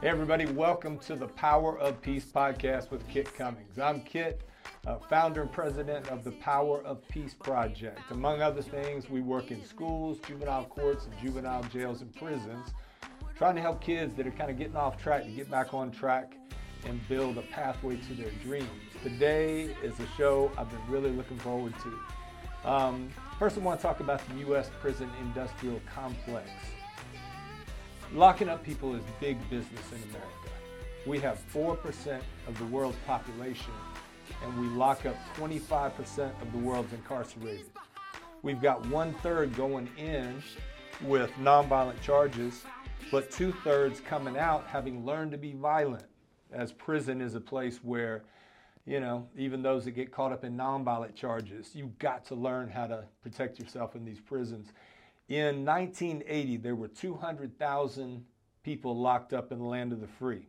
Hey, everybody, welcome to the Power of Peace podcast with Kit Cummings. I'm Kit, uh, founder and president of the Power of Peace Project. Among other things, we work in schools, juvenile courts, and juvenile jails and prisons, trying to help kids that are kind of getting off track to get back on track and build a pathway to their dreams. Today is a show I've been really looking forward to. Um, first, I want to talk about the U.S. prison industrial complex. Locking up people is big business in America. We have 4% of the world's population, and we lock up 25% of the world's incarcerated. We've got one third going in with nonviolent charges, but two thirds coming out having learned to be violent, as prison is a place where, you know, even those that get caught up in nonviolent charges, you've got to learn how to protect yourself in these prisons. In 1980, there were 200,000 people locked up in the land of the free.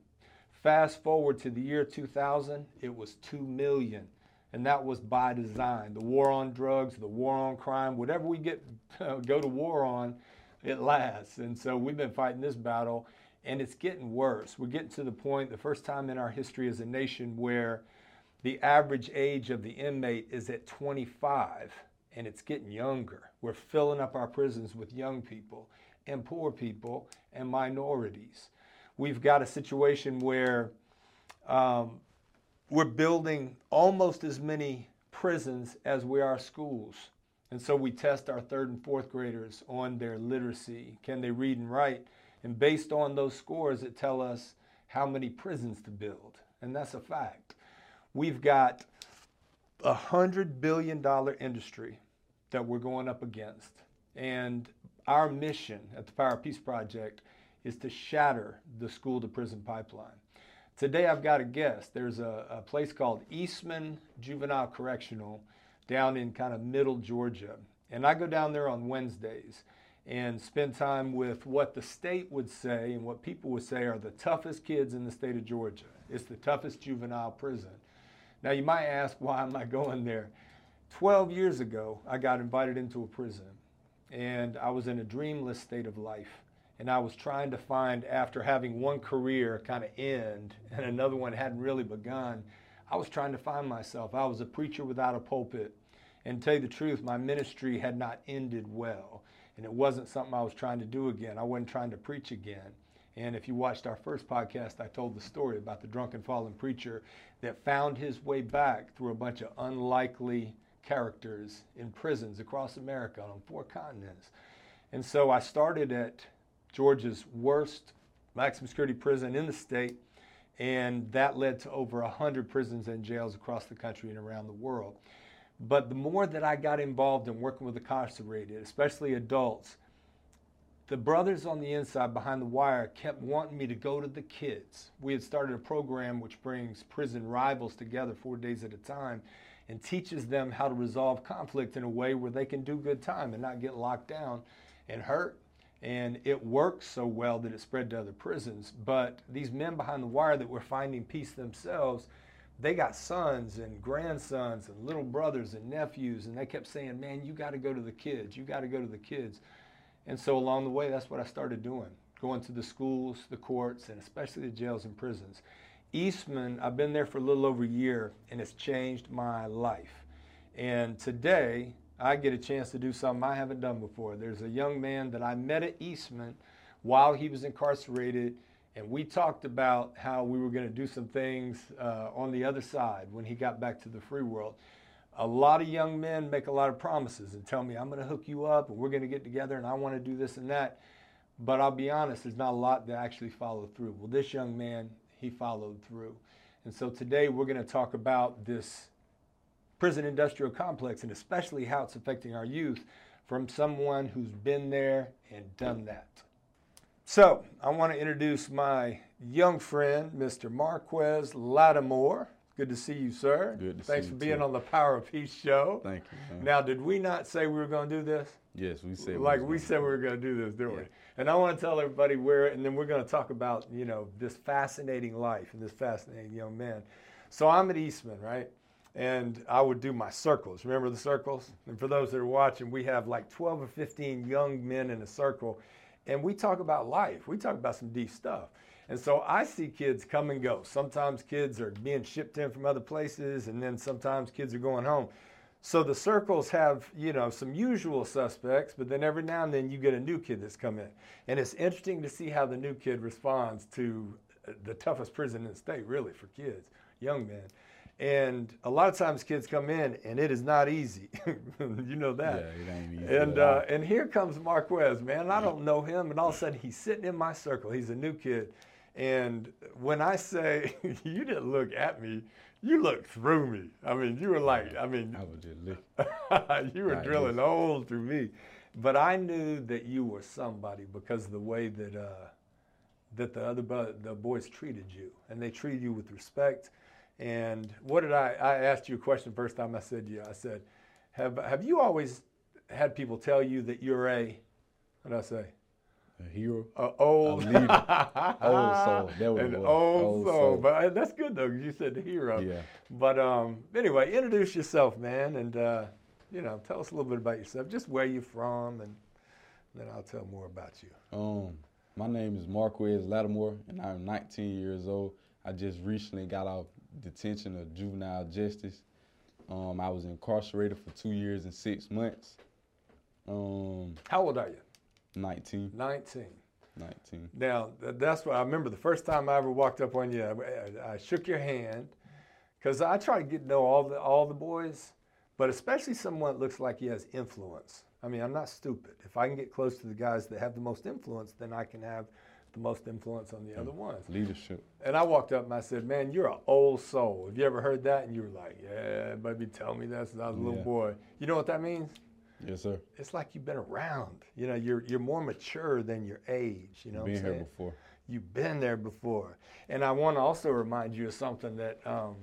Fast forward to the year 2000, it was 2 million. And that was by design. The war on drugs, the war on crime, whatever we get go to war on, it lasts. And so we've been fighting this battle and it's getting worse. We're getting to the point, the first time in our history as a nation, where the average age of the inmate is at 25 and it's getting younger. We're filling up our prisons with young people and poor people and minorities. We've got a situation where um, we're building almost as many prisons as we are schools. And so we test our third and fourth graders on their literacy. Can they read and write? And based on those scores, it tells us how many prisons to build. And that's a fact. We've got a hundred billion dollar industry that we're going up against. And our mission at the Power of Peace Project is to shatter the school to prison pipeline. Today I've got a guest. There's a, a place called Eastman Juvenile Correctional down in kind of middle Georgia. And I go down there on Wednesdays and spend time with what the state would say and what people would say are the toughest kids in the state of Georgia. It's the toughest juvenile prison. Now you might ask, why am I going there? 12 years ago, I got invited into a prison and I was in a dreamless state of life. And I was trying to find, after having one career kind of end and another one hadn't really begun, I was trying to find myself. I was a preacher without a pulpit. And to tell you the truth, my ministry had not ended well. And it wasn't something I was trying to do again. I wasn't trying to preach again. And if you watched our first podcast, I told the story about the drunken fallen preacher that found his way back through a bunch of unlikely characters in prisons across America on four continents. And so I started at Georgia's worst maximum security prison in the state, and that led to over 100 prisons and jails across the country and around the world. But the more that I got involved in working with incarcerated, especially adults, the brothers on the inside behind the wire kept wanting me to go to the kids. We had started a program which brings prison rivals together four days at a time and teaches them how to resolve conflict in a way where they can do good time and not get locked down and hurt. And it works so well that it spread to other prisons. But these men behind the wire that were finding peace themselves, they got sons and grandsons and little brothers and nephews, and they kept saying, Man, you got to go to the kids. You got to go to the kids. And so along the way, that's what I started doing going to the schools, the courts, and especially the jails and prisons. Eastman, I've been there for a little over a year and it's changed my life. And today, I get a chance to do something I haven't done before. There's a young man that I met at Eastman while he was incarcerated, and we talked about how we were going to do some things uh, on the other side when he got back to the free world. A lot of young men make a lot of promises and tell me, I'm going to hook you up and we're going to get together and I want to do this and that. But I'll be honest, there's not a lot that actually follow through. Well, this young man he followed through. And so today we're going to talk about this prison industrial complex and especially how it's affecting our youth from someone who's been there and done that. So I want to introduce my young friend, Mr. Marques Lattimore. Good to see you, sir. Good to Thanks see you. Thanks for being too. on the Power of Peace show. Thank you. man. Now, did we not say we were going to do this? yes, we said like was we said we were going to do this, didn't we? And I want to tell everybody where, and then we're going to talk about you know this fascinating life and this fascinating young man. So I'm at Eastman, right? And I would do my circles. Remember the circles? And for those that are watching, we have like 12 or 15 young men in a circle, and we talk about life. We talk about some deep stuff. And so I see kids come and go. Sometimes kids are being shipped in from other places, and then sometimes kids are going home. So the circles have, you know, some usual suspects, but then every now and then you get a new kid that's come in. And it's interesting to see how the new kid responds to the toughest prison in the state, really, for kids, young men. And a lot of times kids come in and it is not easy. you know that. Yeah, it ain't easy. And uh, and here comes Marques, man. I don't know him, and all of a sudden he's sitting in my circle. He's a new kid, and when I say you didn't look at me, you looked through me. I mean, you were like, I mean, I was just looking. you were Right, drilling holes through me, but I knew that you were somebody because of the way that uh, that the other bu- the boys treated you, and they treated you with respect. And what did I? I asked you a question first time I said you. I said, "Have have you always had people tell you that you're a what did I say? A hero. A old leader. Old soul. That was An old, old soul. soul. But uh, that's good though. You said the hero. Yeah. But um, anyway, introduce yourself, man, and uh, you know, tell us a little bit about yourself, just where you're from, and then I'll tell more about you. Um, my name is Marques Lattimore, and I'm 19 years old. I just recently got off detention of juvenile justice. Um, I was incarcerated for two years and six months. Um, How old are you? 19, 19. 19. Now, that's what I remember the first time I ever walked up on you. I, I shook your hand because I try to get to know all the, all the boys, but especially someone that looks like he has influence. I mean, I'm not stupid. If I can get close to the guys that have the most influence, then I can have the most influence on the other ones. Leadership. And I walked up and I said, Man, you're an old soul. Have you ever heard that? And you were like, Yeah, baby, tell me that since I was a little Yeah. boy. You know what that means? Yes, sir. It's like you've been around. You know, you're you're more mature than your age. You know, what I'm Been here before. You've been there before. And I want to also remind you of something that um,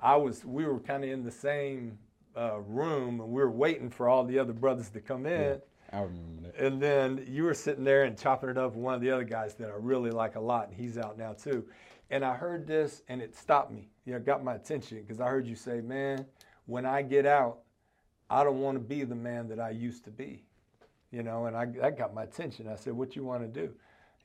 I was, we were kind of in the same uh, room and we were waiting for all the other brothers to come in. Yeah. I remember that. And then you were sitting there and chopping it up with one of the other guys that I really like a lot, and he's out now too. And I heard this, and it stopped me. You know, got my attention because I heard you say, "Man, when I get out, I don't want to be the man that I used to be." You know, and I, that got my attention. I said, "What you want to do?"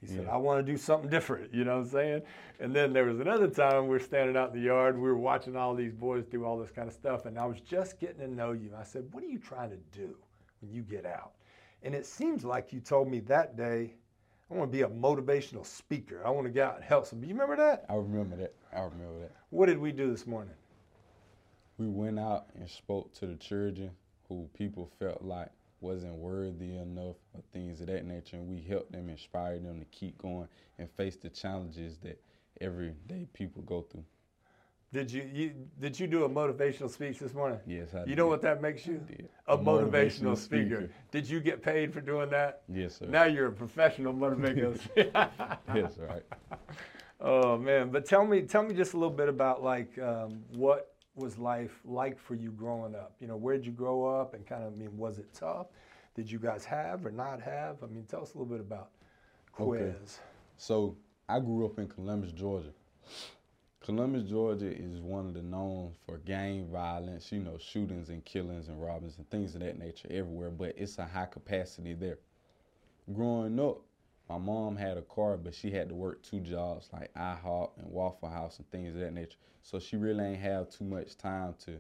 He said, Yeah. "I want to do something different." You know what I'm saying? And then there was another time we were standing out in the yard, we were watching all these boys do all this kind of stuff, and I was just getting to know you. I said, "What are you trying to do when you get out?" And it seems like you told me that day, I want to be a motivational speaker. I want to get out and help some. You remember that? I remember that. I remember that. What did we do this morning? We went out and spoke to the children who people felt like wasn't worthy enough or things of that nature, and we helped them, inspire them to keep going and face the challenges that everyday people go through. Did you, you did you do a motivational speech this morning? Yes, I You did. know what that makes you? did. A, A motivational, motivational speaker. speaker. Did you get paid for doing that? Yes, sir. Now you're a professional motivational speaker. yes, right. Oh man, but tell me, tell me just a little bit about like um, what was life like for you growing up? You know, where'd you grow up, and kind of, I mean, was it tough? Did you guys have or not have? I mean, tell us a little bit about Quiz. Okay. So I grew up in Columbus, Georgia. Columbus, Georgia is one of the known for gang violence, you know, shootings and killings and robbings and things of that nature everywhere, but it's a high capacity there. Growing up, my mom had a car, but she had to work two jobs like IHOP and Waffle House and things of that nature. So she really ain't have too much time to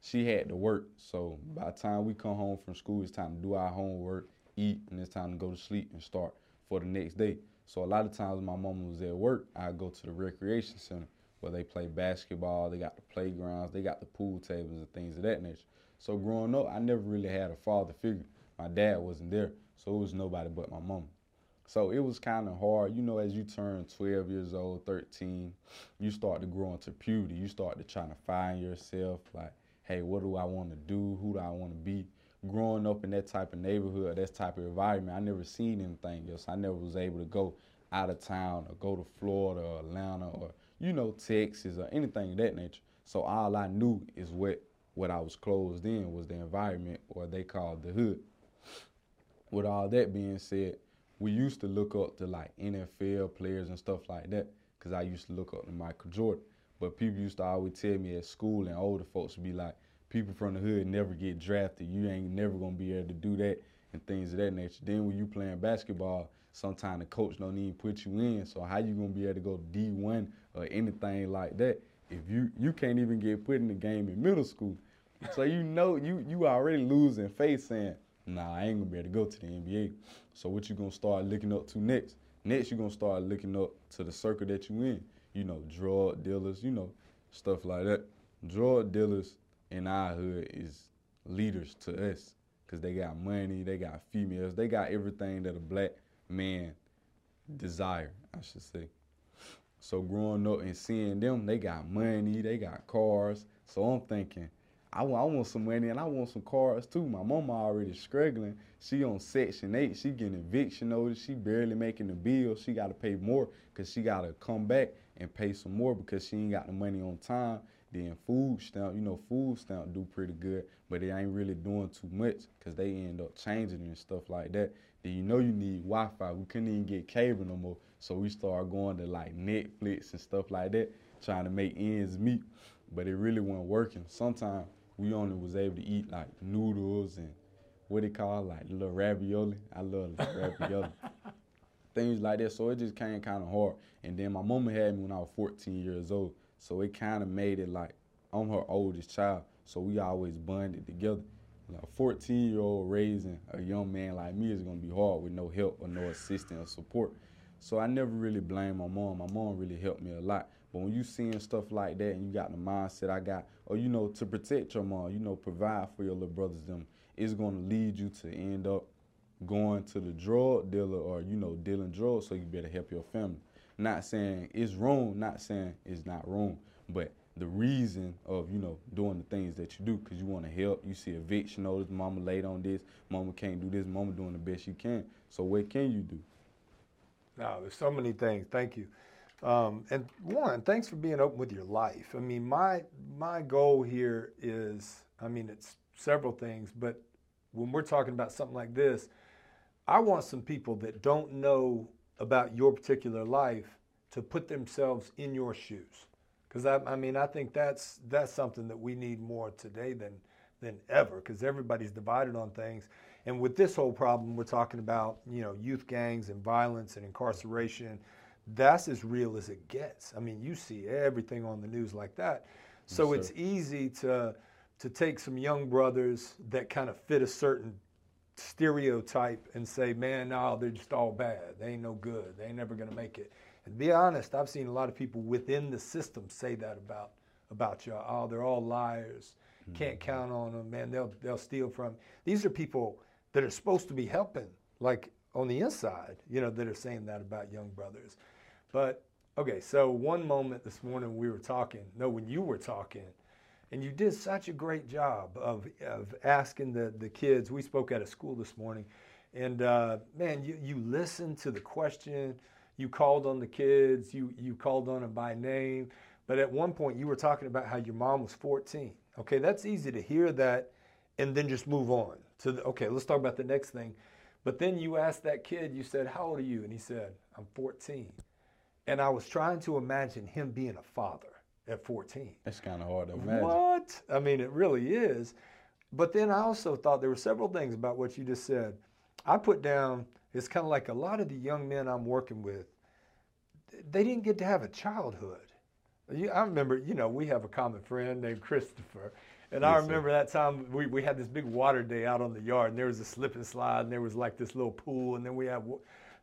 she had to work. So by the time we come home from school, it's time to do our homework, eat, and it's time to go to sleep and start for the next day. So a lot of times my mom was at work, I'd go to the recreation center where they play basketball, they got the playgrounds, they got the pool tables and things of that nature. So growing up, I never really had a father figure. My dad wasn't there, so it was nobody but my mom. So it was kind of hard. You know, as you turn 12 years old, 13, you start to grow into puberty. You start to try to find yourself like, hey, what do I want to do? Who do I want to be? Growing up in that type of neighborhood, that type of environment, I never seen anything else. I never was able to go out of town or go to Florida or Atlanta or, you know, Texas or anything of that nature. So all I knew is what, what I was closed in was the environment or they called the hood. With all that being said, we used to look up to like NFL players and stuff like that because I used to look up to Michael Jordan. But people used to always tell me at school and older folks would be like, people from the hood never get drafted. You ain't never gonna be able to do that and things of that nature. Then when you playing basketball, sometimes the coach don't even put you in. So how you gonna be able to go D one or anything like that if you you can't even get put in the game in middle school? So you know you you already losing faith saying, nah, I ain't gonna be able to go to the NBA. So what you gonna start looking up to next? Next you gonna start looking up to the circle that you in. You know, drug dealers, you know, stuff like that. Drug dealers in our hood is leaders to us because they got money, they got females, they got everything that a black man desire, I should say. So growing up and seeing them, they got money, they got cars. So I'm thinking, I want, want some money and I want some cars too. My mama already struggling. She on Section 8. She getting eviction notice. She barely making the bill. She got to pay more because she got to come back and pay some more because she ain't got the money on time. Then food stamp, you know, food stamp do pretty good, but they ain't really doing too much because they end up changing and stuff like that. Then you know you need Wi-Fi. We couldn't even get cable no more, so we started going to like Netflix and stuff like that, trying to make ends meet. But it really wasn't working. Sometimes we only was able to eat like noodles and what they call like little ravioli. I love ravioli. Things like that. So it just came kind of hard. And then my mama had me when I was 14 years old. So it kind of made it like I'm her oldest child. So we always bonded together. Like a 14 year old raising a young man like me is gonna be hard with no help or no assistance or support. So I never really blame my mom. My mom really helped me a lot. But when you seeing stuff like that and you got the mindset I got, or you know, to protect your mom, you know, provide for your little brothers, them, it's gonna lead you to end up going to the drug dealer or, you know, dealing drugs so you better help your family. Not saying it's wrong, not saying it's not wrong, but the reason of, you know, doing the things that you do because you want to help. You see eviction notice, mama late on this, mama can't do this, mama doing the best she can. So what can you do? No, there's so many things. Thank you. Um, and one, thanks for being open with your life. I mean, my my goal here is, I mean, it's several things, but when we're talking about something like this, I want some people that don't know about your particular life to put themselves in your shoes. Because I, I mean, I think that's that's something that we need more today than than ever. Because everybody's divided on things, and with this whole problem, we're talking about you know youth gangs and violence and incarceration. That's as real as it gets. I mean, you see everything on the news like that. So yes, it's easy to to take some young brothers that kind of fit a certain stereotype and say, man, no, they're just all bad. They ain't no good. They ain't never going to make it. And be honest, I've seen a lot of people within the system say that about about y'all. Oh, they're all liars. Mm-hmm. Can't count on them, man. They'll they'll steal from. These are people that are supposed to be helping, like on the inside, you know, that are saying that about young brothers. But okay, so one moment this morning we were talking. No, when you were talking and you did such a great job of, of asking the, the kids. We spoke at a school this morning, and uh, man, you, you listened to the question, you called on the kids, you, you called on them by name. But at one point, you were talking about how your mom was 14. Okay, that's easy to hear that and then just move on to the, okay, let's talk about the next thing. But then you asked that kid, you said, How old are you? And he said, I'm 14. And I was trying to imagine him being a father at 14. It's kind of hard to imagine. What? I mean, it really is. But then I also thought there were several things about what you just said. I put down, it's kind of like a lot of the young men I'm working with, they didn't get to have a childhood. I remember, you know, we have a common friend named Christopher. And yes, I remember sir. that time we, we had this big water day out on the yard, and there was a slip and slide, and there was like this little pool, and then we had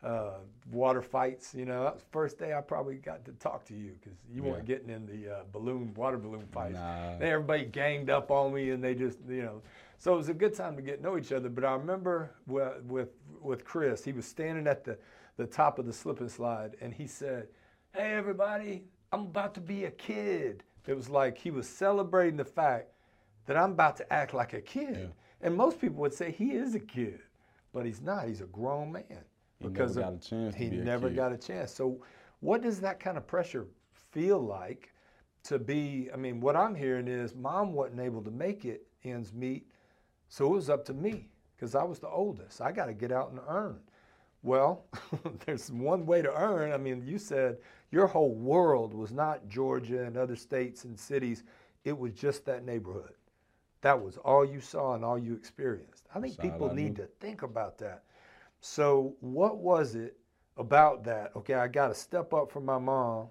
uh, water fights. You know, that was the first day I probably got to talk to you because you yeah. weren't getting in the uh, balloon water balloon fights. Nah. And everybody ganged up on me, and they just you know. So it was a good time to get to know each other. But I remember with with, with Chris, he was standing at the the top of the slip and slide, and he said, "Hey everybody, I'm about to be a kid." It was like he was celebrating the fact that I'm about to act like a kid. Yeah. And most people would say he is a kid, but he's not. He's a grown man because never got a chance. he never got a chance. So, what does that kind of pressure feel like to be? I mean, what I'm hearing is mom wasn't able to make it ends meet, so it was up to me because I was the oldest. I got to get out and earn. Well, there's one way to earn. I mean, you said your whole world was not Georgia and other states and cities. It was just that neighborhood. That was all you saw and all you experienced. I think people need to think about that. So, what was it about that. Okay, I got to step up for my mom,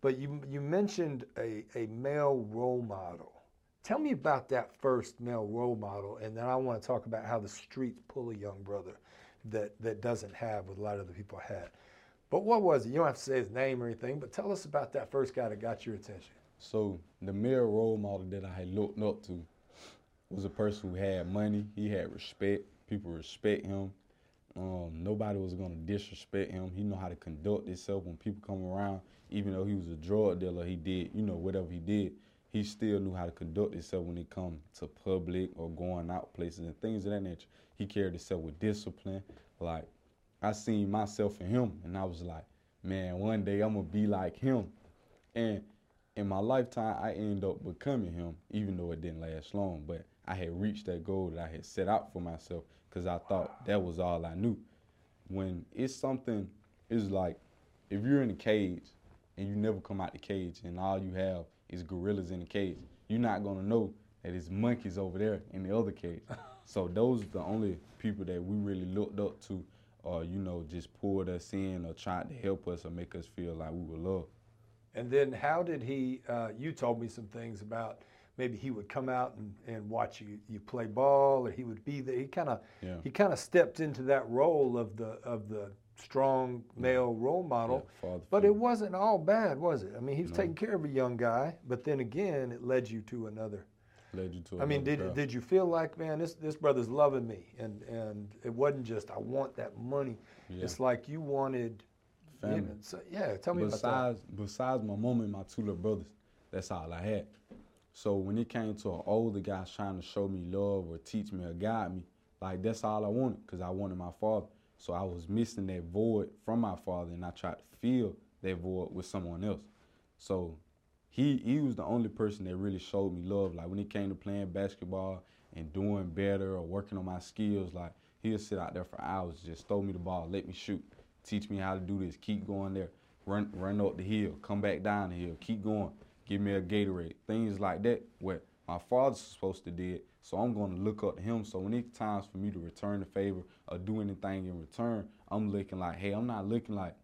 but you you mentioned a, a male role model. Tell me about that first male role model, and then I want to talk about how the streets pull a young brother that that doesn't have what a lot of the people had. But what was it? You don't have to say his name or anything, but tell us about that first guy that got your attention. So the male role model that I had looked up to was a person who had money. He had respect. People respect him. Um, nobody was gonna disrespect him. He know how to conduct himself when people come around. Even though he was a drug dealer, he did you know whatever he did. He still knew how to conduct himself when it come to public or going out places and things of that nature. He carried himself with discipline. Like I seen myself in him, and I was like, man, one day I'm gonna be like him. And in my lifetime, I ended up becoming him, even though it didn't last long. But I had reached that goal that I had set out for myself because I thought that was all I knew. When it's something, it's like if you're in a cage and you never come out the cage and all you have is gorillas in the cage, you're not gonna know that it's monkeys over there in the other cage. so those are the only people that we really looked up to, or you know, just pulled us in or tried to help us or make us feel like we were loved. And then how did he? Uh, you told me some things about maybe he would come out and, and watch you, you play ball or he would be there. He kind of Yeah. he kind of stepped into that role of the of the strong male role model. Yeah, But it wasn't all bad, was it? I mean, he was No. taking care of a young guy, but then again, it led you to another. led you to. I mean, did did you feel like, man, this this brother's loving me, and and it wasn't just I want that money. Yeah. It's like you wanted. you Family. know, so, yeah, tell me about that. besides besides my mom and my two little brothers, that's all I had. So when it came to an older guy trying to show me love or teach me or guide me, like that's all I wanted because I wanted my father. So I was missing that void from my father, and I tried to fill that void with someone else. So he he was the only person that really showed me love. Like when it came to playing basketball and doing better or working on my skills, like he'll sit out there for hours, just throw me the ball, let me shoot, teach me how to do this, keep going there, run run up the hill, come back down the hill, keep going, give me a Gatorade, things like that. What my father's supposed to did, so I'm gonna look up to him. So when it's times for me to return the favor or do anything in return, I'm looking like, hey, I'm not looking like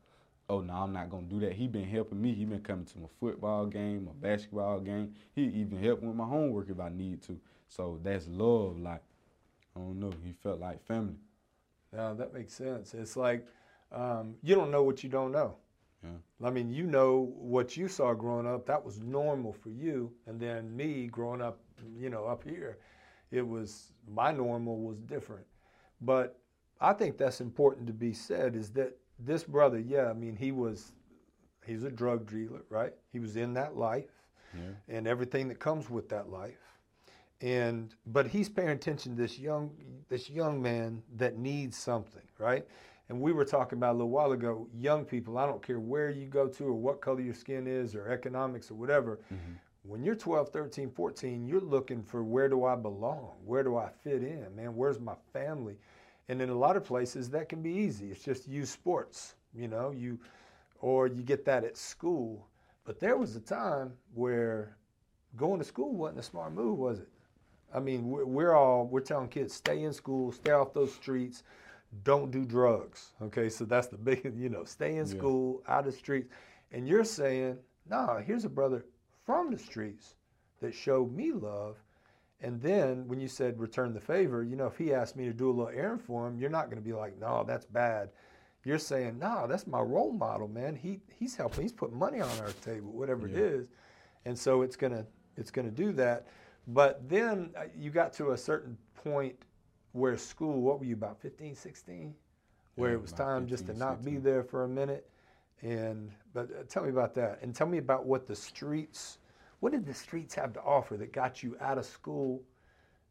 oh no, I'm not gonna do that. He been helping me. He been coming to my football game, my basketball game. He even helped with my homework if I need to. So that's love. Like I don't know. He felt like family. No, that makes sense. It's like um, you don't know what you don't know. Yeah. I mean, you know what you saw growing up. That was normal for you, and then me growing up, you know, up here, it was my normal was different. But I think that's important to be said. Is that this brother? Yeah, I mean, he was he's a drug dealer, right? He was in that life Yeah. and everything that comes with that life. And but he's paying attention to this young this young man that needs something, right? And we were talking about a little while ago, young people, I don't care where you go to or what color your skin is or economics or whatever. Mm-hmm. When you're 12, 13, 14, you're looking for where do I belong? Where do I fit in? Man, where's my family? And in a lot of places that can be easy. It's just use sports, you know, you or you get that at school. But there was a time where going to school wasn't a smart move, was it? I mean, we're all we're telling kids stay in school, stay off those streets, don't do drugs. Okay, so that's the big, you know, stay in Yeah. school, out of the streets. And you're saying, nah, here's a brother from the streets that showed me love. And then when you said return the favor, you know, if he asked me to do a little errand for him, you're not going to be like, no, that's bad. You're saying, nah, that's my role model, man. He he's helping. He's putting money on our table, whatever it Yeah. is. And so it's gonna it's gonna do that. But then uh, you got to a certain point where school, what were you about 15, 16, where Yeah, it was time just to 15, not be there for a minute. And but uh, tell me about that, and tell me about what the streets, what did the streets have to offer that got you out of school,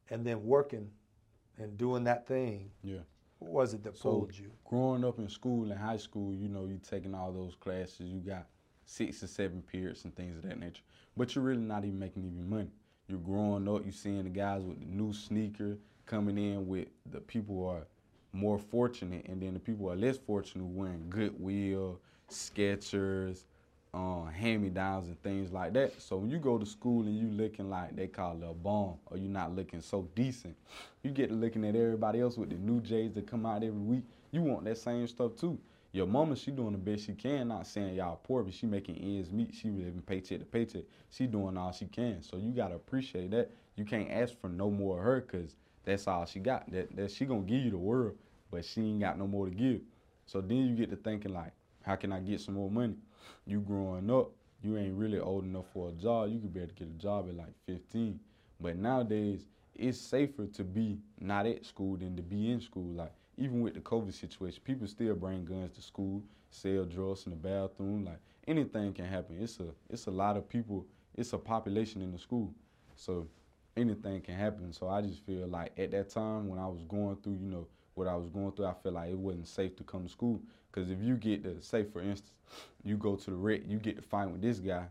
and then working, and doing that thing. Yeah. What was it that So pulled you? growing up in school and high school, you know, you taking all those classes, you got six or seven periods and things of that nature. But you're really not even making even money. You're growing up, you're seeing the guys with the new sneaker coming in with the people who are more fortunate, and then the people who are less fortunate wearing Goodwill, Skechers, uh, hand-me-downs and things like that. So when you go to school and you looking like they call it a bomb, or you're not looking so decent, you get looking at everybody else with the new J's that come out every week. You want that same stuff too. your mama, she doing the best she can. Not saying y'all poor, but she making ends meet. She living paycheck to paycheck. She doing all she can. So you gotta appreciate that. You can't ask for no more of her, cause that's all she got. That that she gonna give you the world, but she ain't got no more to give. So then you get to thinking like, how can I get some more money? You growing up, you ain't really old enough for a job. You could be able to get a job at like 15. But nowadays, it's safer to be not at school than to be in school. Like even with the COVID situation, people still bring guns to school, sell drugs in the bathroom. Like anything can happen. It's a it's a lot of people. It's a population in the school, so anything can happen. So I just feel like at that time when I was going through, you know, what I was going through, I feel like it wasn't safe to come to school. Because if you get to say, for instance, you go to the rec, you get to fight with this guy,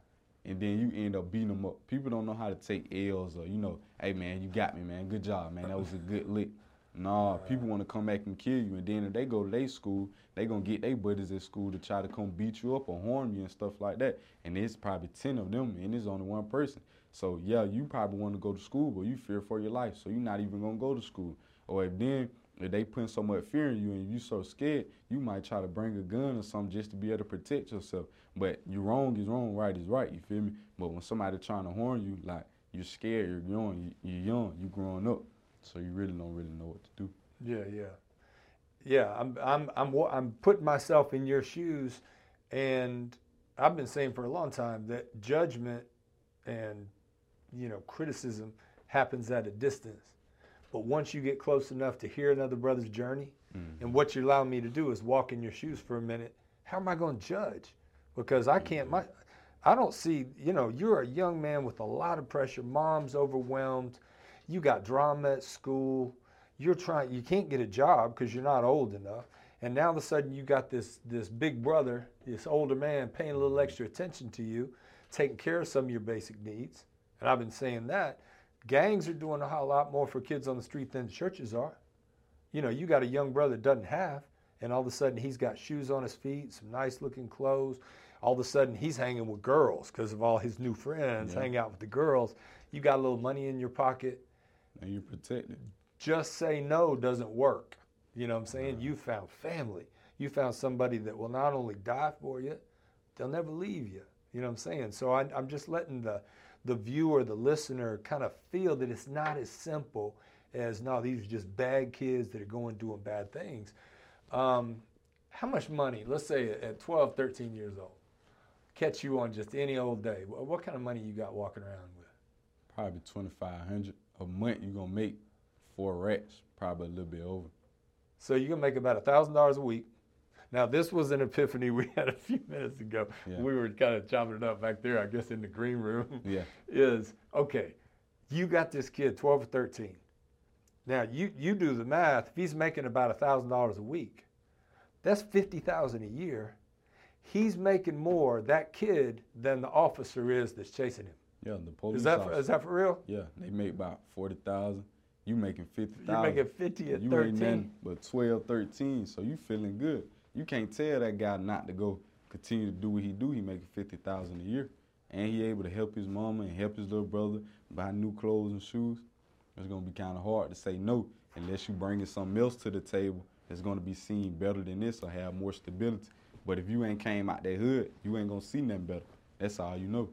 and then you end up beating them up. People don't know how to take L's or you know, hey man, you got me, man. Good job, man. That was a good lick. Nah, right. people want to come back and kill you, and then if they go to their school, they gonna get their buddies at school to try to come beat you up or harm you and stuff like that. And there's probably ten of them, and there's only one person. So yeah, you probably want to go to school, but you fear for your life, so you're not even gonna go to school. Or if then if they putting so much fear in you and you so scared, you might try to bring a gun or something just to be able to protect yourself. But you wrong is wrong, right is right. You feel me? But when somebody trying to harm you, like you're scared, you're young, you're young, you growing up, so you really don't really know what to do. Yeah, yeah, yeah. I'm I'm I'm I'm putting myself in your shoes, and I've been saying for a long time that judgment and you know criticism happens at a distance but once you get close enough to hear another brother's journey, mm-hmm. and what you're allowing me to do is walk in your shoes for a minute, how am I going to judge? Because I can't. My, I don't see. You know, you're a young man with a lot of pressure. Mom's overwhelmed. You got drama at school. You're trying. You can't get a job because you're not old enough. And now all of a sudden you got this this big brother, this older man, paying a little extra attention to you, taking care of some of your basic needs. And I've been saying that. Gangs are doing a whole lot more for kids on the street than churches are. You know, you got a young brother that doesn't have, and all of a sudden he's got shoes on his feet, some nice looking clothes. All of a sudden he's hanging with girls because of all his new friends, yeah. hang out with the girls. You got a little money in your pocket. And you're protected. Just say no doesn't work. You know what I'm saying? You found family. You found somebody that will not only die for you, they'll never leave you. You know what I'm saying? So I, I'm just letting the the viewer, the listener, kind of feel that it's not as simple as no, these are just bad kids that are going doing bad things. Um, how much money, let's say at 12, 13 years old, catch you on just any old day? What kind of money you got walking around with? Probably 2500 a month. You're going to make four rats, probably a little bit over. So you're going to make about $1,000 a week now, this was an epiphany we had a few minutes ago. Yeah. We were kind of chopping it up back there, I guess, in the green room. Yeah. Is okay, you got this kid, 12 or 13. Now, you, you do the math. If he's making about $1,000 a week, that's 50000 a year. He's making more, that kid, than the officer is that's chasing him. Yeah, the police. Is that, for, is that for real? Yeah, they make about 40000 you making 50000 You're making 50 at you 13. ain't nothing but 12, 13, so you feeling good. You can't tell that guy not to go continue to do what he do. He making fifty thousand a year, and he able to help his mama and help his little brother buy new clothes and shoes. It's gonna be kind of hard to say no unless you bringing something else to the table that's gonna be seen better than this or have more stability. But if you ain't came out that hood, you ain't gonna see nothing better. That's all you know.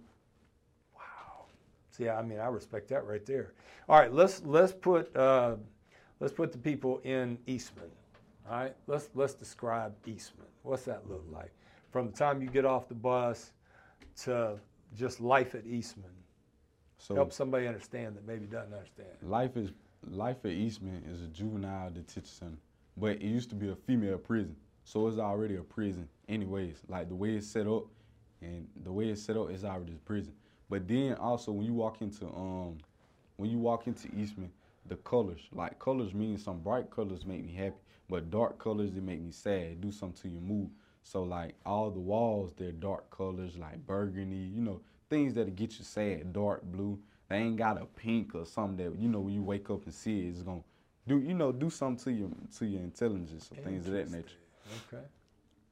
Wow. See, I mean, I respect that right there. All right, let's let's put uh, let's put the people in Eastman. All right, let's let's describe Eastman. What's that look like? From the time you get off the bus to just life at Eastman. So help somebody understand that maybe doesn't understand. Life is life at Eastman is a juvenile detention center, but it used to be a female prison, so it's already a prison anyways. Like the way it's set up, and the way it's set up is already a prison. But then also when you walk into um when you walk into Eastman, the colors like colors mean some bright colors make me happy. But dark colors, they make me sad. Do something to your mood. So like all the walls, they're dark colors like burgundy, you know, things that'll get you sad, dark blue. They ain't got a pink or something that you know when you wake up and see it, it's gonna do you know do something to your to your intelligence or things of that nature. Okay.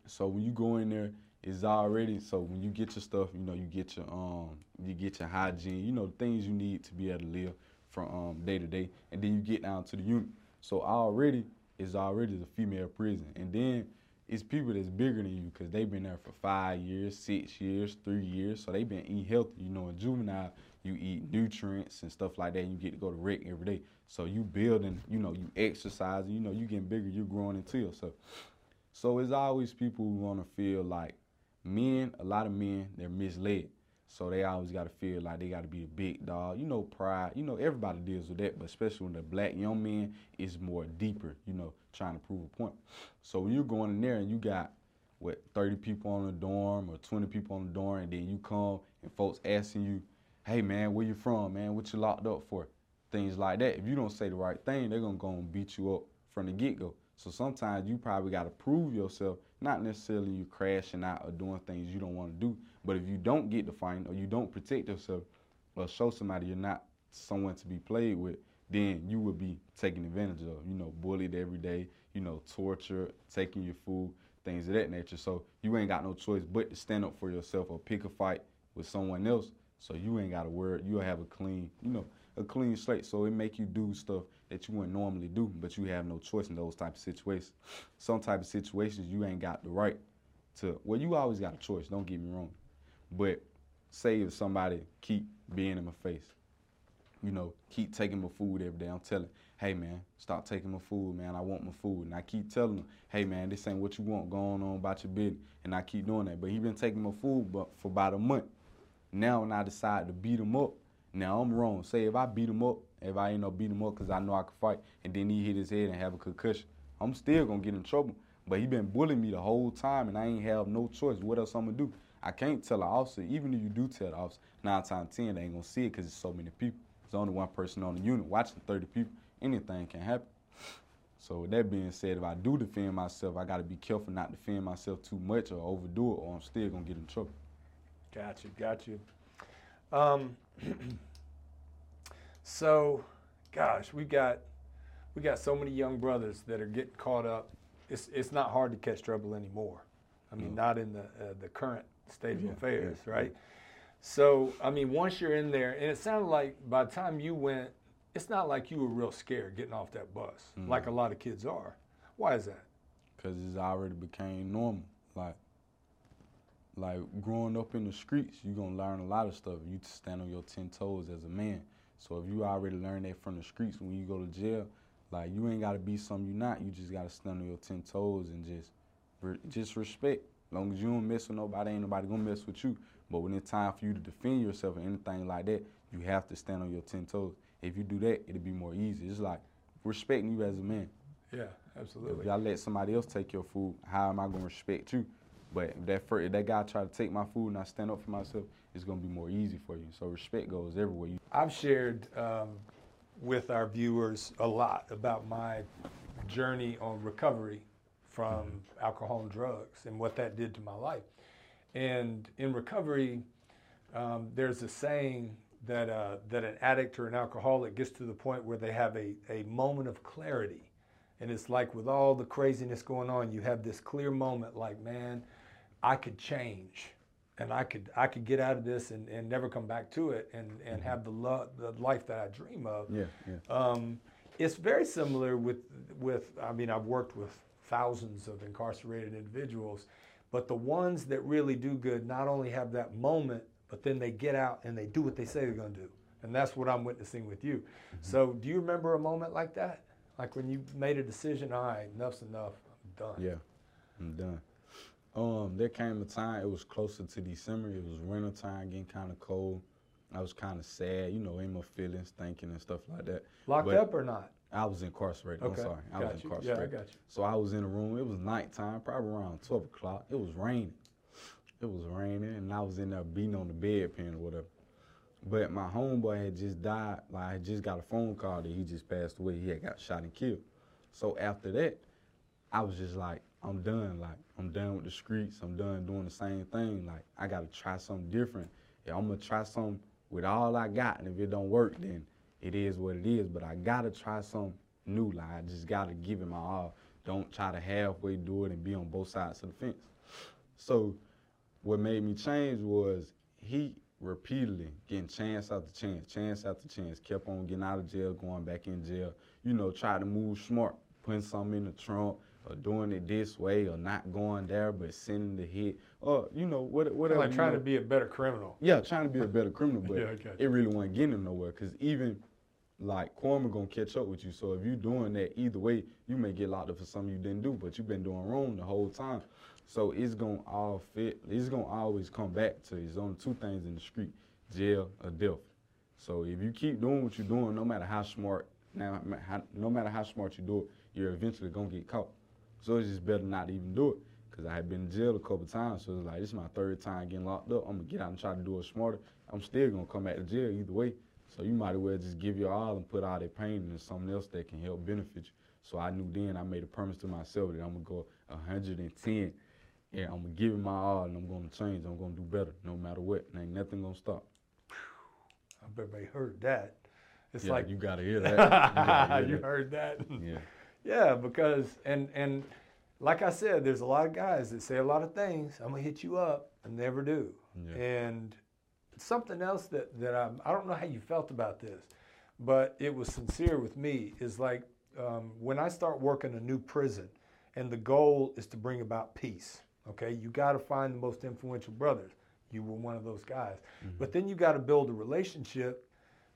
So when you go in there, it's already so when you get your stuff, you know, you get your um you get your hygiene, you know, things you need to be able to live from um day to day, and then you get down to the unit. So already is already the female prison. And then it's people that's bigger than you because they've been there for five years, six years, three years. So they've been eating healthy. You know, in juvenile, you eat nutrients and stuff like that. And you get to go to rec every day. So you building, you know, you exercising, you know, you getting bigger, you're growing into yourself. So it's always people who want to feel like men, a lot of men, they're misled. So they always got to feel like they got to be a big dog. You know, pride. You know, everybody deals with that, but especially when the black young man is more deeper. You know, trying to prove a point. So when you're going in there and you got what 30 people on the dorm or 20 people on the dorm, and then you come and folks asking you, "Hey man, where you from, man? What you locked up for?" Things like that. If you don't say the right thing, they're gonna go and beat you up from the get go. So sometimes you probably got to prove yourself, not necessarily you crashing out or doing things you don't want to do, but if you don't get the fight or you don't protect yourself or show somebody you're not someone to be played with, then you would be taken advantage of, you know, bullied every day, you know, tortured, taking your food, things of that nature. So you ain't got no choice but to stand up for yourself or pick a fight with someone else. So you ain't got to worry. You'll have a clean, you know, a clean slate. So it make you do stuff that you wouldn't normally do, but you have no choice in those type of situations. Some type of situations you ain't got the right to. Well, you always got a choice. Don't get me wrong, but say if somebody keep being in my face, you know, keep taking my food every day. I'm telling, hey man, stop taking my food, man. I want my food, and I keep telling them, hey man, this ain't what you want going on about your business, and I keep doing that. But he been taking my food, but for about a month. Now, when I decide to beat him up, now I'm wrong. Say if I beat him up, if I ain't no beat him up because I know I can fight, and then he hit his head and have a concussion, I'm still gonna get in trouble. But he been bullying me the whole time, and I ain't have no choice. What else I'm gonna do? I can't tell the officer. Even if you do tell the officer, nine times ten, they ain't gonna see it because it's so many people. There's only one person on the unit watching 30 people. Anything can happen. So with that being said, if I do defend myself, I got to be careful not to defend myself too much or overdo it, or I'm still gonna get in trouble. Got you, got you. Um, so, gosh, we got we got so many young brothers that are getting caught up. It's it's not hard to catch trouble anymore. I mean, no. not in the uh, the current state of yeah, affairs, yeah, right? Yeah. So, I mean, once you're in there, and it sounded like by the time you went, it's not like you were real scared getting off that bus, mm-hmm. like a lot of kids are. Why is that? Because it's already became normal. Like, like growing up in the streets, you're gonna learn a lot of stuff. You stand on your ten toes as a man. So if you already learned that from the streets, when you go to jail, like you ain't gotta be something you're not. You just gotta stand on your ten toes and just, just respect. As long as you don't mess with nobody, ain't nobody gonna mess with you. But when it's time for you to defend yourself or anything like that, you have to stand on your ten toes. If you do that, it'll be more easy. It's like respecting you as a man. Yeah, absolutely. If y'all let somebody else take your food, how am I gonna respect you? But if that first, if that guy try to take my food and I stand up for myself, it's gonna be more easy for you. So respect goes everywhere. I've shared um, with our viewers a lot about my journey on recovery from alcohol and drugs and what that did to my life. And in recovery, um, there's a saying that uh, that an addict or an alcoholic gets to the point where they have a, a moment of clarity. And it's like with all the craziness going on, you have this clear moment like, man, I could change and I could I could get out of this and, and never come back to it and, and mm-hmm. have the love the life that I dream of. Yeah, yeah. Um, it's very similar with with I mean I've worked with thousands of incarcerated individuals, but the ones that really do good not only have that moment, but then they get out and they do what they say they're going to do, and that's what I'm witnessing with you. Mm-hmm. So do you remember a moment like that, like when you made a decision? All right, enough's enough. I'm done. Yeah, I'm done. Um, there came a time, it was closer to December, it was winter time, getting kind of cold. I was kind of sad, you know, in my feelings, thinking and stuff like that. Locked but up or not? I was incarcerated. Okay. I'm sorry. I got was you. incarcerated. Yeah, I got you. So I was in a room. It was nighttime, probably around 12 o'clock. It was raining. It was raining, and I was in there beating on the bedpan or whatever. But my homeboy had just died. Like, I had just got a phone call that he just passed away. He had got shot and killed. So after that, I was just like, I'm done. Like I'm done with the streets. I'm done doing the same thing. Like I gotta try something different. Yeah, I'm gonna try something with all I got, and if it don't work, then it is what it is. But I gotta try something new. Like I just gotta give it my all. Don't try to halfway do it and be on both sides of the fence. So what made me change was he repeatedly getting chance after chance, chance after chance, kept on getting out of jail, going back in jail. You know, try to move smart, putting something in the trunk, or doing it this way or not going there but sending the hit or you know what whatever. Like trying know. to be a better criminal. Yeah, trying to be a better criminal, but Yeah, it really wasn't getting him nowhere. Cause even like karma gonna catch up with you. So if you doing that either way, you may get locked up for something you didn't do, but you've been doing wrong the whole time. So it's gonna all fit. It's gonna always come back to it's only two things in the street: jail or death. So if you keep doing what you're doing, no matter how smart, now how- no matter how smart you do it, you're eventually gonna get caught. So it's just better not even do it. Cause I had been in jail a couple times, so it's like this is my third time getting locked up. I'm gonna get out and try to do it smarter. I'm still gonna come back to jail either way. So you might as well just give your all and put all that pain into something else that can help benefit you. So I knew then I made a promise to myself that I'm gonna go 110. and I'm gonna give it my all and I'm gonna change. I'm gonna do better no matter what. And ain't nothing gonna stop. I bet everybody heard that. It's yeah, like you gotta hear that. You gotta you that. heard that. Yeah. Yeah, because and and like I said, there's a lot of guys that say a lot of things. I'm gonna hit you up and never do. Yeah. And something else that that I I don't know how you felt about this, but it was sincere with me. Is like um, when I start working a new prison, and the goal is to bring about peace. Okay, you got to find the most influential brothers. You were one of those guys, but then you got to build a relationship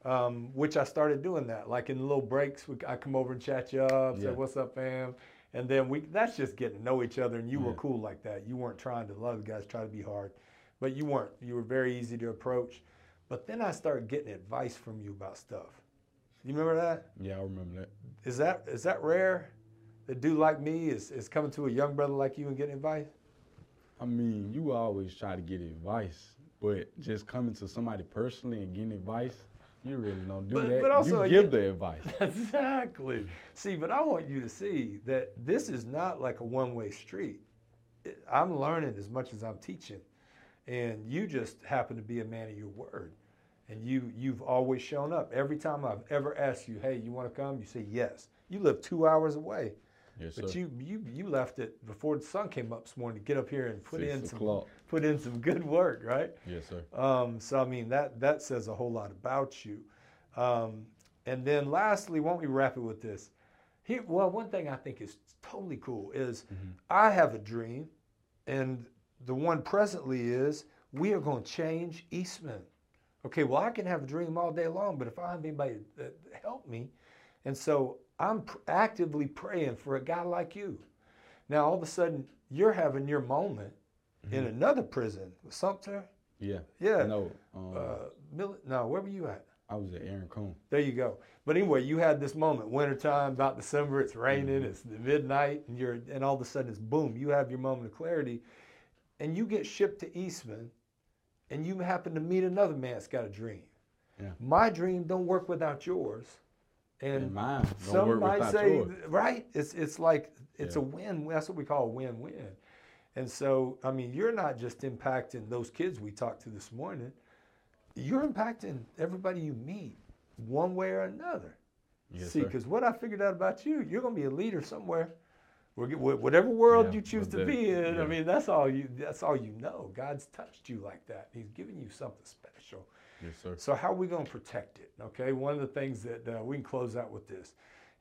um, which I started doing that. Like in the little breaks, we, I come over and chat you up, say what's up, fam, and then we. That's just getting to know each other. And you were cool like that. You weren't trying to. A lot of guys try to be hard, but you weren't. You were very easy to approach. But then I started getting advice from you about stuff. You remember that? Yeah, I remember that. Is that is that rare? A dude like me is, is coming to a young brother like you and getting advice. I mean, you always try to get advice, but just coming to somebody personally and getting advice, you really don't do But- that. but also, you give you- the advice. Exactly. See, but I want you to see that this is not like a one way street. I'm learning as much as I'm teaching. And you just happen to be a man of your word. And you, you've always shown up. Every time I've ever asked you, hey, you want to come? You say yes. You live two hours away. Yes, sir. But you, you, you left it before the sun came up this morning to get up here and put Six in some o'clock. Put in some good work, right? Yes, sir. Um, so I mean that that says a whole lot about you. Um, and then lastly, why don't we wrap it with this? Here, well, one thing I think is totally cool is I have a dream, and the one presently is we are going to change Eastman. Okay, well I can have a dream all day long, but if I have anybody that that help me, and so I'm pr- actively praying for a guy like you. Now all of a sudden you're having your moment in another prison, Sumter. Yeah. Yeah. No, um, Uh, Mill- no, where were you at? I was at Aaron Cohn. There you go. But anyway, you had this moment, wintertime, about December, it's raining, it's the midnight, and you're and all of a sudden it's boom, you have your moment of clarity, and you get shipped to Eastman, and you happen to meet another man that's got a dream. Yeah. My dream don't work without yours. And, And mine don't some work might without say, yours. right? It's it's like it's Yeah. a win. That's what we call a win-win. And so, I mean, you're not just impacting those kids we talked to this morning. You're impacting everybody you meet, one way or another. Yes, See, because what I figured out about you, you're going to be a leader somewhere. We're, get- wh- whatever world Yeah, you choose to be in, I mean, that's all you. That's all you know. God's touched you like that. He's given you something special. Yes, sir. So how are we going to protect it? Okay, one of the things that uh, we can close out with this,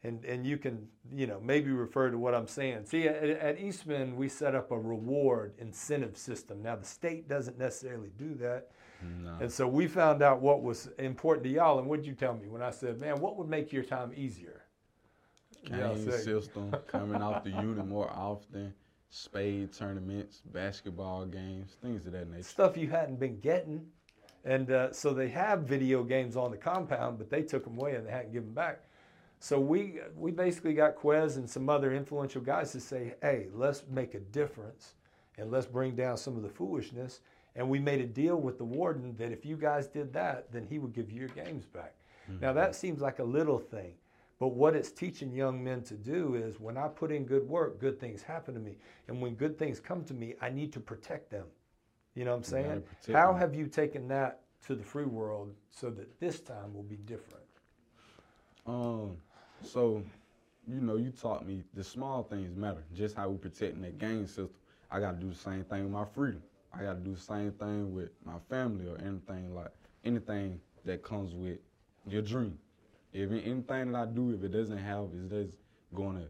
and and you can you know maybe refer to what I'm saying. See, at, at Eastman we set up a reward incentive system. Now the state doesn't necessarily do that, Nah. and so we found out what was important to y'all. And what'd you tell me when I said, man, what would make your time easier? Game system, coming off the unit more often, spade tournaments, basketball games, things of that nature. stuff you hadn't been getting. And uh, so they have video games on the compound, but they took them away and they hadn't given back. So we we basically got Quez and some other influential guys to say, hey, let's make a difference and let's bring down some of the foolishness. And we made a deal with the warden that if you guys did that, then he would give you your games back. Now that seems like a little thing, but what it's teaching young men to do is when I put in good work, good things happen to me. And when good things come to me, I need to protect them. You know what I'm saying? How them. have you taken that to the free world so that this time will be different? Um, so, you know, you taught me the small things matter. Just how we protecting that game system. I got to do the same thing with my freedom. I got to do the same thing with my family or anything like anything that comes with your dream. If anything that I do, if it doesn't have, is that's to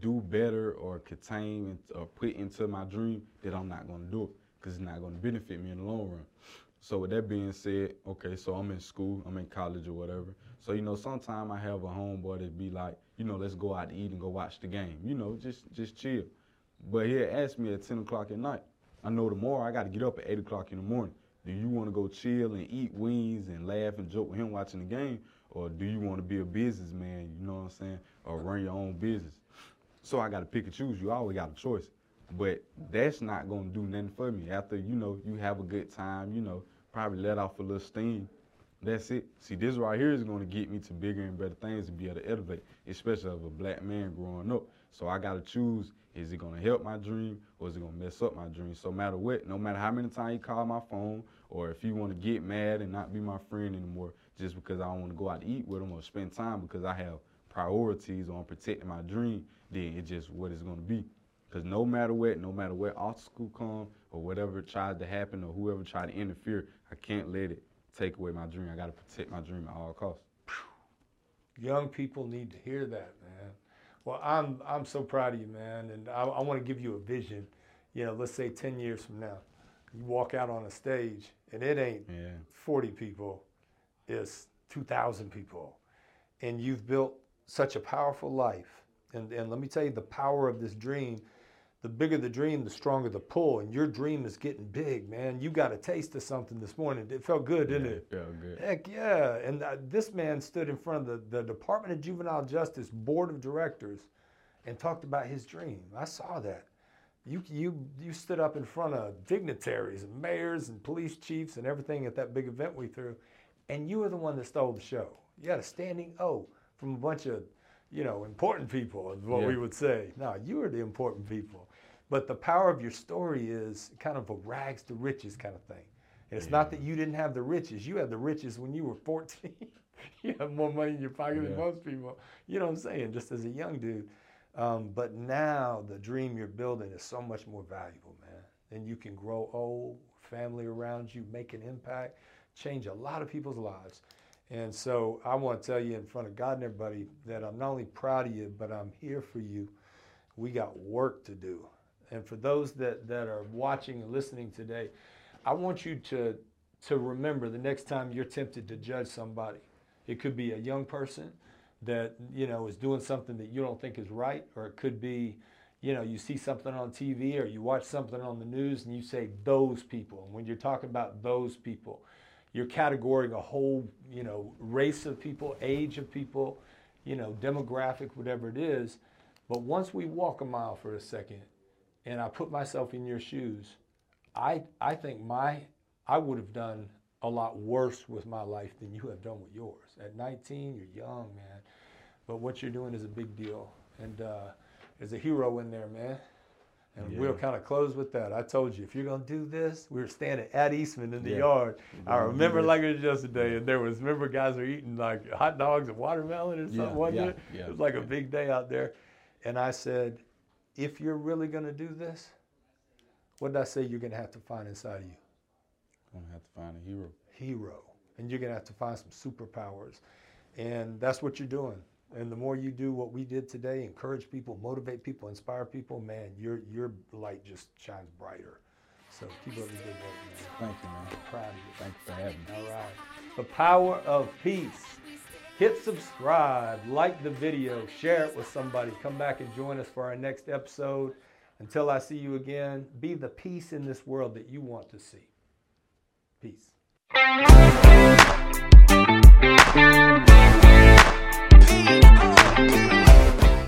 do better or contain or put into my dream, that I'm not gonna do it because it's not gonna benefit me in the long run. So with that being said, okay, so I'm in school, I'm in college or whatever. So you know, sometime I have a homeboy that be like, you know, let's go out to eat and go watch the game. You know, just just chill. But he asked me at 10 o'clock at night. I know tomorrow I got to get up at 8 o'clock in the morning. Do you want to go chill and eat wings and laugh and joke with him watching the game? Or do you want to be a businessman, you know what I'm saying? Or run your own business? So I got to pick and choose. You always got a choice. But that's not to do nothing for me. After, you know, you have a good time, you know, probably let off a little steam. That's it. See, this right here is going to get me to bigger and better things to be able to elevate, especially of a black man growing up. So I got to choose is it gonna help my dream or is it gonna mess up my dream? So matter what, no matter how many times you call my phone or if you wanna get mad and not be my friend anymore just because I don't wanna go out to eat with them or spend time because I have priorities on protecting my dream, then it's just what it's gonna be. Because no matter what, no matter what obstacle come or whatever tries to happen or whoever try to interfere, I can't let it take away my dream. I gotta protect my dream at all costs. Young people need to hear that, man. Well, I'm I'm so proud of you, man, and I, I want to give you a vision. You know, let's say 10 years from now, you walk out on a stage and it ain't Yeah. 40 people, it's 2,000 people, and you've built such a powerful life. And and let me tell you, the power of this dream. The bigger the dream, the stronger the pull. And your dream is getting big, man. You got a taste of something this morning. It felt good, didn't it? Yeah, good. Heck yeah. And uh, this man stood in front of the, the Department of Juvenile Justice Board of Directors and talked about his dream. I saw that. You, you, you stood up in front of dignitaries and mayors and police chiefs and everything at that big event we threw, and you were the one that stole the show. You got a standing O from a bunch of, you know, important people, is what we would say. No, you are the important people. But the power of your story is kind of a rags to riches kind of thing. And it's not that you didn't have the riches. You had the riches when you were 14. you had more money in your pocket than most people. You know what I'm saying? Just as a young dude. Um, but now the dream you're building is so much more valuable, man. And you can grow old, family around you, make an impact, change a lot of people's lives. And so I want to tell you in front of God and everybody that I'm not only proud of you, but I'm here for you. We got work to do. And for those that, that are watching and listening today, I want you to, to remember the next time you're tempted to judge somebody. It could be a young person that, you know, is doing something that you don't think is right, or it could be, you know, you see something on TV or you watch something on the news and you say those people. And when you're talking about those people, you're categorizing a whole, you know, race of people, age of people, you know, demographic, whatever it is. But once we walk a mile for a second and I put myself in your shoes, I I think my I would have done a lot worse with my life than you have done with yours. At 19, you're young, man. But what you're doing is a big deal. And uh, there's a hero in there, man. And we'll kind of close with that. I told you, if you're gonna do this, we were standing at Eastman in the Yeah. yard. I remember this. like it was yesterday, and there was remember guys were eating like hot dogs and watermelon or something, Yeah, wasn't yeah, it? yeah, it was like a big day out there. And I said, if you're really gonna do this, what did I say you're gonna have to find inside of you? You're Gonna have to find a hero. hero and you're going to have to find some superpowers and that's what you're doing and the more you do what we did today encourage people motivate people inspire people man your your light just shines brighter. So keep up the good work man. Thank you, man. proud of you. Thank you for having me. all right. The power of peace. Hit subscribe like the video share it with somebody. Come back and join us for our next episode. Until i see you again be the peace in this world that you want to see. Peace